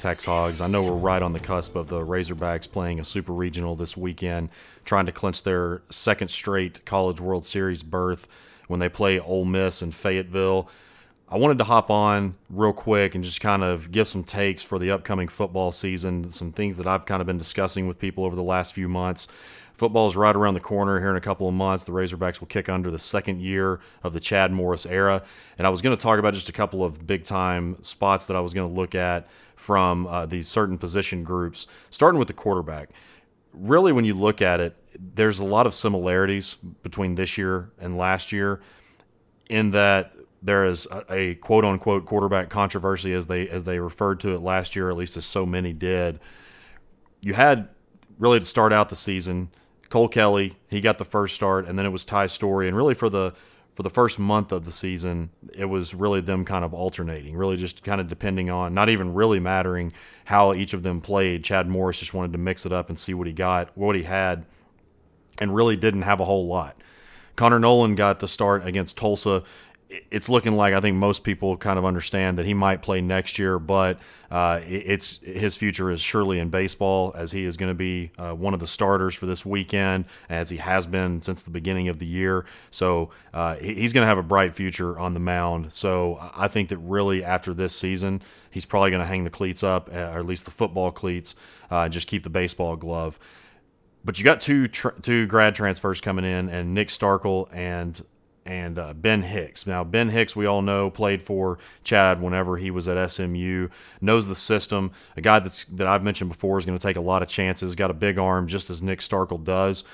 Tex Hogs. I know we're right on the cusp of the Razorbacks playing a Super Regional this weekend, trying to clinch their second straight College World Series berth when they play Ole Miss in Fayetteville. I wanted to hop on real quick and just kind of give some takes for the upcoming football season, some things that I've kind of been discussing with people over the last few months. Football is right around the corner here in a couple of months. The Razorbacks will kick under the second year of the Chad Morris era. And I was going to talk about just a couple of big time spots that I was going to look at from uh, these certain position groups, starting with the quarterback. Really, when you look at it, there's a lot of similarities between this year and last year in that there is a, quote unquote quarterback controversy as they as they referred to it last year, at least as so many did. You had really to start out the season Cole Kelley, he got the first start, and then it was Ty Storey, and really for the for the first month of the season, it was really them kind of alternating, really just kind of depending on, not even really mattering how each of them played. Chad Morris just wanted to mix it up and see what he got, what he had, and really didn't have a whole lot. Connor Noland got the start against Tulsa it's looking like I think most people kind of understand that he might play next year, but uh, it's his future is surely in baseball as he is going to be uh, one of the starters for this weekend, as he has been since the beginning of the year. So uh, he's going to have a bright future on the mound. So I think that really after this season, he's probably going to hang the cleats up, uh, or at least the football cleats, uh, and just keep the baseball glove. But you got two two grad transfers coming in, and Nick Starkel and and uh, Ben Hicks. Now, Ben Hicks, we all know, played for Chad whenever he was at SMU, knows the system. A guy that's that I've mentioned before is going to take a lot of chances. Got a big arm, just as Nick Starkel does.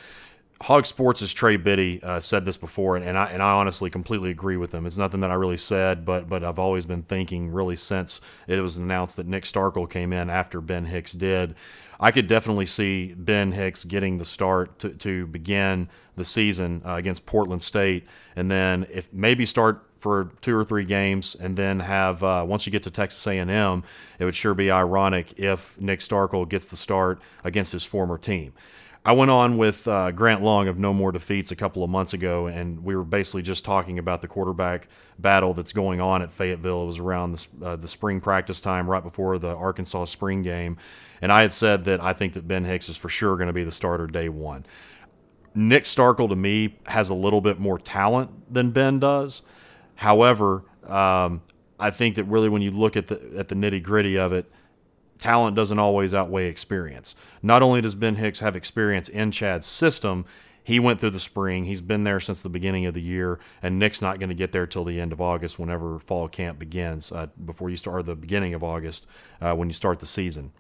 Hog Sports' Trey Biddy uh, said this before, and, and, I and I honestly completely agree with him. It's nothing that I really said, but but I've always been thinking really since it was announced that Nick Starkel came in after Ben Hicks did. I could definitely see Ben Hicks getting the start to, to begin the season uh, against Portland State, and then if maybe start for two or three games, and then have uh, once you get to Texas A&M, it would sure be ironic if Nick Starkel gets the start against his former team. I went on with uh, Grant Long of No More Defeats a couple of months ago, and we were basically just talking about the quarterback battle that's going on at Fayetteville. It was around the, uh, the spring practice time, right before the Arkansas spring game, and I had said that I think that Ben Hicks is for sure going to be the starter day one. Nick Starkel to me has a little bit more talent than Ben does. However, um, I think that really when you look at the at the nitty gritty of it, talent doesn't always outweigh experience. Not only does Ben Hicks have experience in Chad's system, he went through the spring. He's been there since the beginning of the year, and Nick's not going to get there till the end of August, whenever fall camp begins, uh, before you start the beginning of August, uh, when you start the season.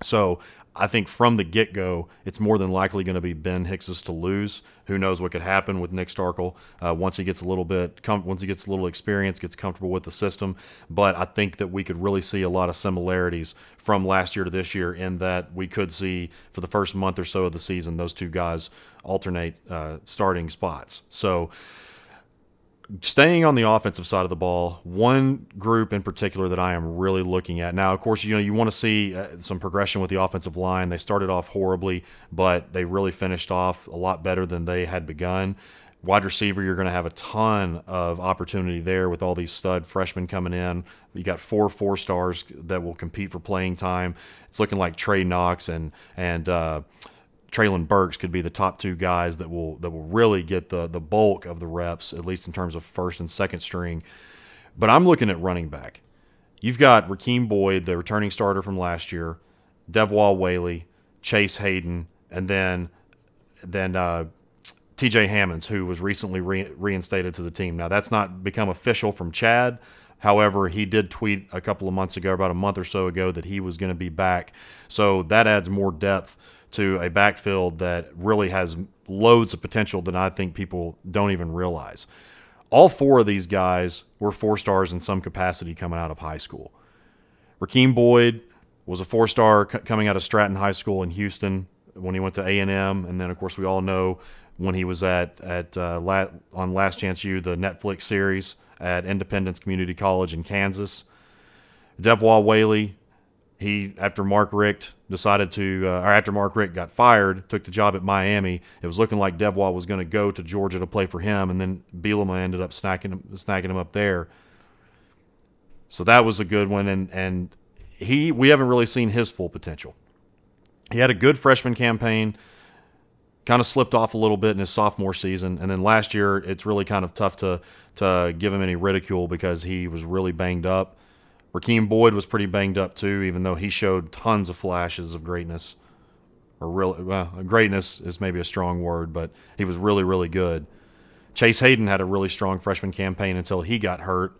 So I think from the get go, it's more than likely going to be Ben Hicks's to lose. Who knows what could happen with Nick Starkel uh, once he gets a little bit, com- once he gets a little experience, gets comfortable with the system. But I think that we could really see a lot of similarities from last year to this year in that we could see for the first month or so of the season those two guys alternate uh, starting spots. So staying on the offensive side of the ball, one group in particular that I am really looking at now. Of course, you know you want to see uh, some progression with the offensive line. They started off horribly, but they really finished off a lot better than they had begun. Wide receiver, you're going to have a ton of opportunity there with all these stud freshmen coming in. You got four four stars that will compete for playing time. It's looking like Trey Knox and and. Uh, Treylon Burks could be the top two guys that will that will really get the the bulk of the reps, at least in terms of first and second string. But I'm looking at running back. You've got Rakeem Boyd, the returning starter from last year, Devwah Whaley, Chase Hayden, and then then uh, T.J. Hammonds, who was recently re- reinstated to the team. Now that's not become official from Chad. However, he did tweet a couple of months ago, about a month or so ago, that he was going to be back. So that adds more depth to a backfield that really has loads of potential that I think people don't even realize. All four of these guys were four stars in some capacity coming out of high school. Rakeem Boyd was a four star c- coming out of Stratford High School in Houston when he went to A and M, and then of course we all know when he was at at uh, la- on Last Chance U, the Netflix series at Independence Community College in Kansas. Devwah Whaley he after Mark Richt decided to, uh, or after Mark Richt got fired, took the job at Miami. It was looking like Devwah was going to go to Georgia to play for him, and then Bielema ended up snacking snacking him up there. So that was a good one, and and he we haven't really seen his full potential. He had a good freshman campaign, kind of slipped off a little bit in his sophomore season, and then last year it's really kind of tough to to give him any ridicule because he was really banged up. Rakeem Boyd was pretty banged up too, even though he showed tons of flashes of greatness. Or really, well, greatness is maybe a strong word, but he was really, really good. Chase Hayden had a really strong freshman campaign until he got hurt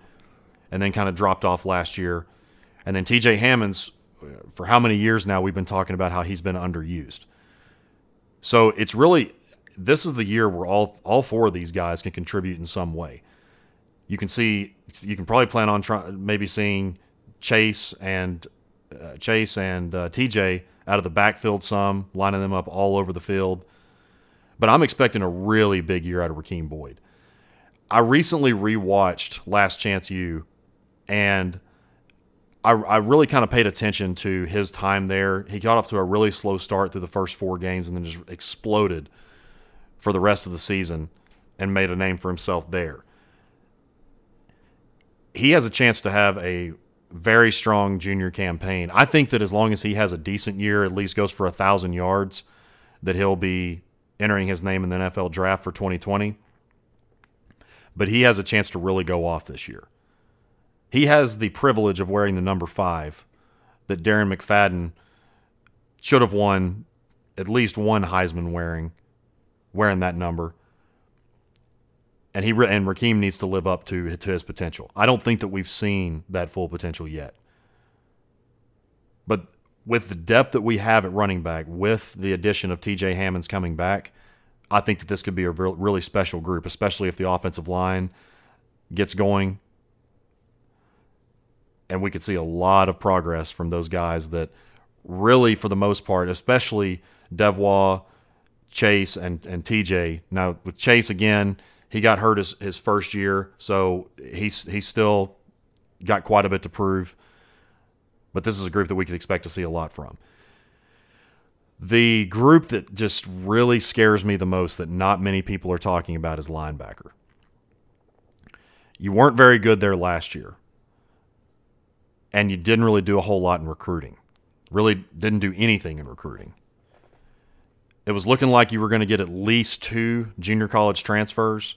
and then kind of dropped off last year. And then TJ Hammonds, for how many years now we've been talking about how he's been underused. So it's really this is the year where all all four of these guys can contribute in some way. You can see you can probably plan on trying maybe seeing Chase and uh, Chase and uh, TJ out of the backfield some, lining them up all over the field. But I'm expecting a really big year out of Rakeem Boyd. I recently rewatched Last Chance U, and I, I really kind of paid attention to his time there. He got off to a really slow start through the first four games and then just exploded for the rest of the season and made a name for himself there. He has a chance to have a very strong junior campaign. I think that as long as he has a decent year, at least goes for a thousand yards, that he'll be entering his name in the NFL draft for 2020. But he has a chance to really go off this year. He has the privilege of wearing the number five that Darren McFadden should have won at least one Heisman wearing wearing that number. And he and Rakeem needs to live up to to his potential. I don't think that we've seen that full potential yet. But with the depth that we have at running back, with the addition of TJ Hammonds coming back, I think that this could be a really special group, especially if the offensive line gets going. And we could see a lot of progress from those guys that really, for the most part, especially Devwah, Chase, and, and TJ. Now, with Chase, again, he got hurt his, his first year, so he's, he's still got quite a bit to prove but this is a group that we could expect to see a lot from. The group that just really scares me the most that not many people are talking about is linebacker. You weren't very good there last year, and you didn't really do a whole lot in recruiting. Really didn't do anything in recruiting. It was looking like you were going to get at least two junior college transfers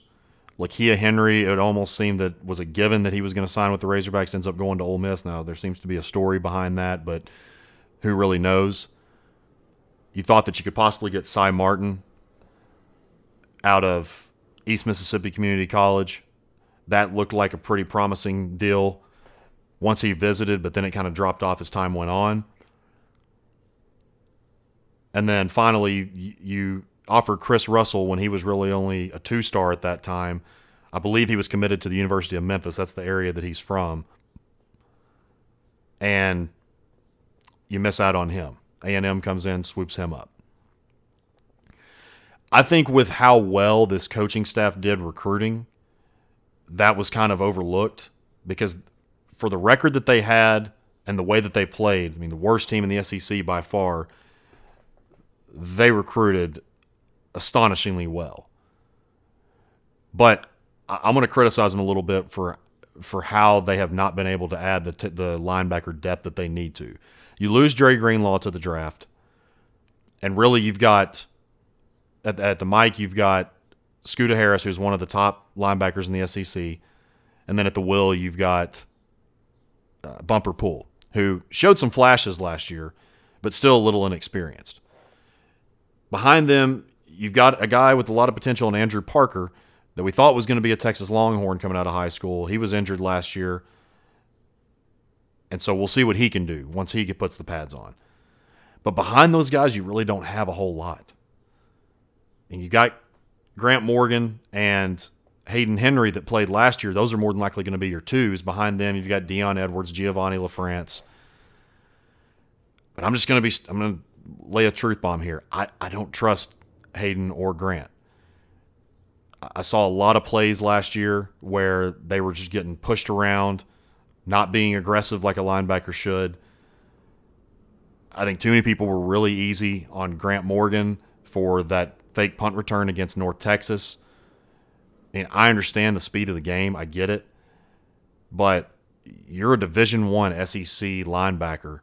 Lakia Henry, it almost seemed that was a given that he was going to sign with the Razorbacks. Ends up going to Ole Miss. Now there seems to be a story behind that, but who really knows? You thought that you could possibly get Cy Martin out of East Mississippi Community College. That looked like a pretty promising deal once he visited, but then it kind of dropped off as time went on. And then finally, you offered Chris Russell when he was really only a two star at that time. I believe he was committed to the University of Memphis. That's the area that he's from. And you miss out on him. A&M comes in, swoops him up. I think with how well this coaching staff did recruiting, that was kind of overlooked because for the record that they had and the way that they played, I mean, the worst team in the SEC by far, they recruited astonishingly well. But I'm going to criticize them a little bit for for how they have not been able to add the t- the linebacker depth that they need to. You lose Dre Greenlaw to the draft, and really you've got at, at the mic you've got Scoota Harris, who's one of the top linebackers in the SEC, and then at the will you've got uh, Bumper Pool, who showed some flashes last year, but still a little inexperienced. Behind them, you've got a guy with a lot of potential in Andrew Parker that we thought was going to be a Texas Longhorn coming out of high school. He was injured last year. And so we'll see what he can do once he puts the pads on. But behind those guys, you really don't have a whole lot. And you got Grant Morgan and Hayden Henry that played last year. Those are more than likely going to be your twos. Behind them, you've got Dion Edwards, Giovanni LaFrance. But I'm just going to be, I'm going to lay a truth bomb here. I, I don't trust Hayden or Grant. I saw a lot of plays last year where they were just getting pushed around, not being aggressive like a linebacker should. I think too many people were really easy on Grant Morgan for that fake punt return against North Texas. And I understand the speed of the game, I get it. But you're a Division One SEC linebacker,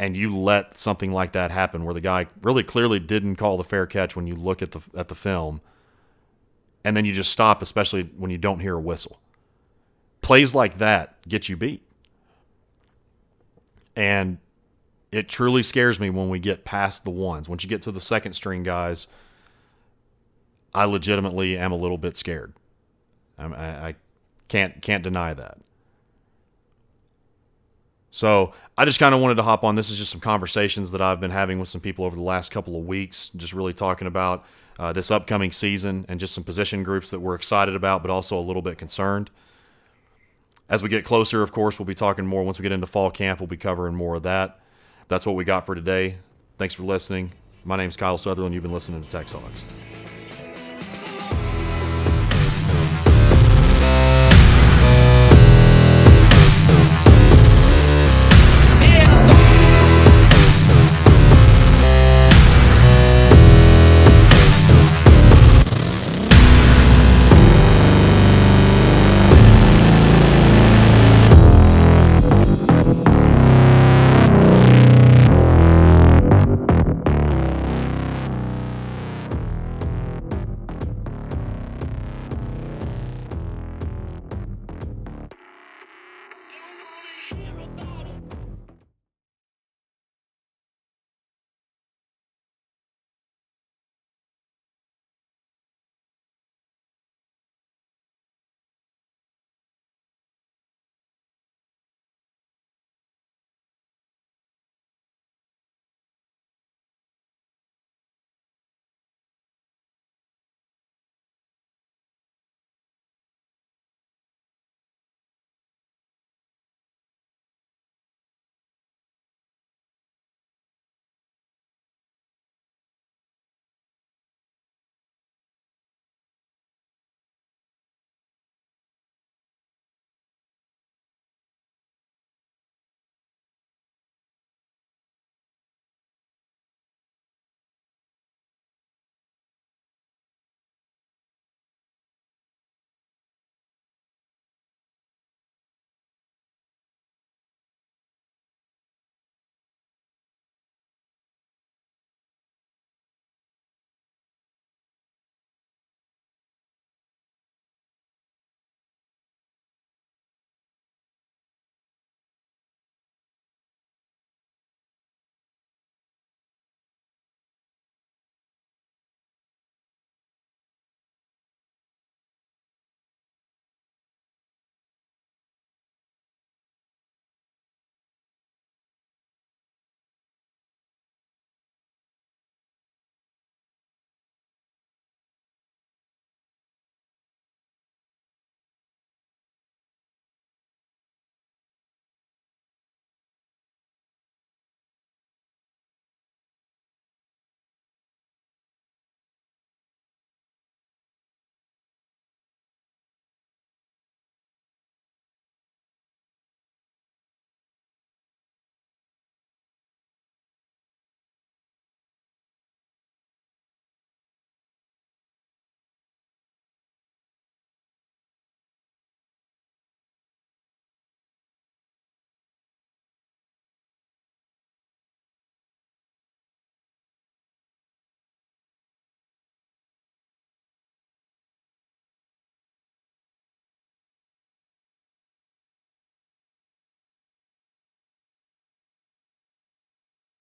and you let something like that happen, where the guy really clearly didn't call the fair catch when you look at the at the film, and then you just stop, especially when you don't hear a whistle. Plays like that get you beat, and it truly scares me when we get past the ones. Once you get to the second string guys, I legitimately am a little bit scared. I, I can't can't deny that. So I just kind of wanted to hop on. This is just some conversations that I've been having with some people over the last couple of weeks, just really talking about uh, this upcoming season and just some position groups that we're excited about, but also a little bit concerned. As we get closer, of course, we'll be talking more. Once we get into fall camp, we'll be covering more of that. That's what we got for today. Thanks for listening. My name is Kyle Sutherland. You've been listening to Tex Hogs.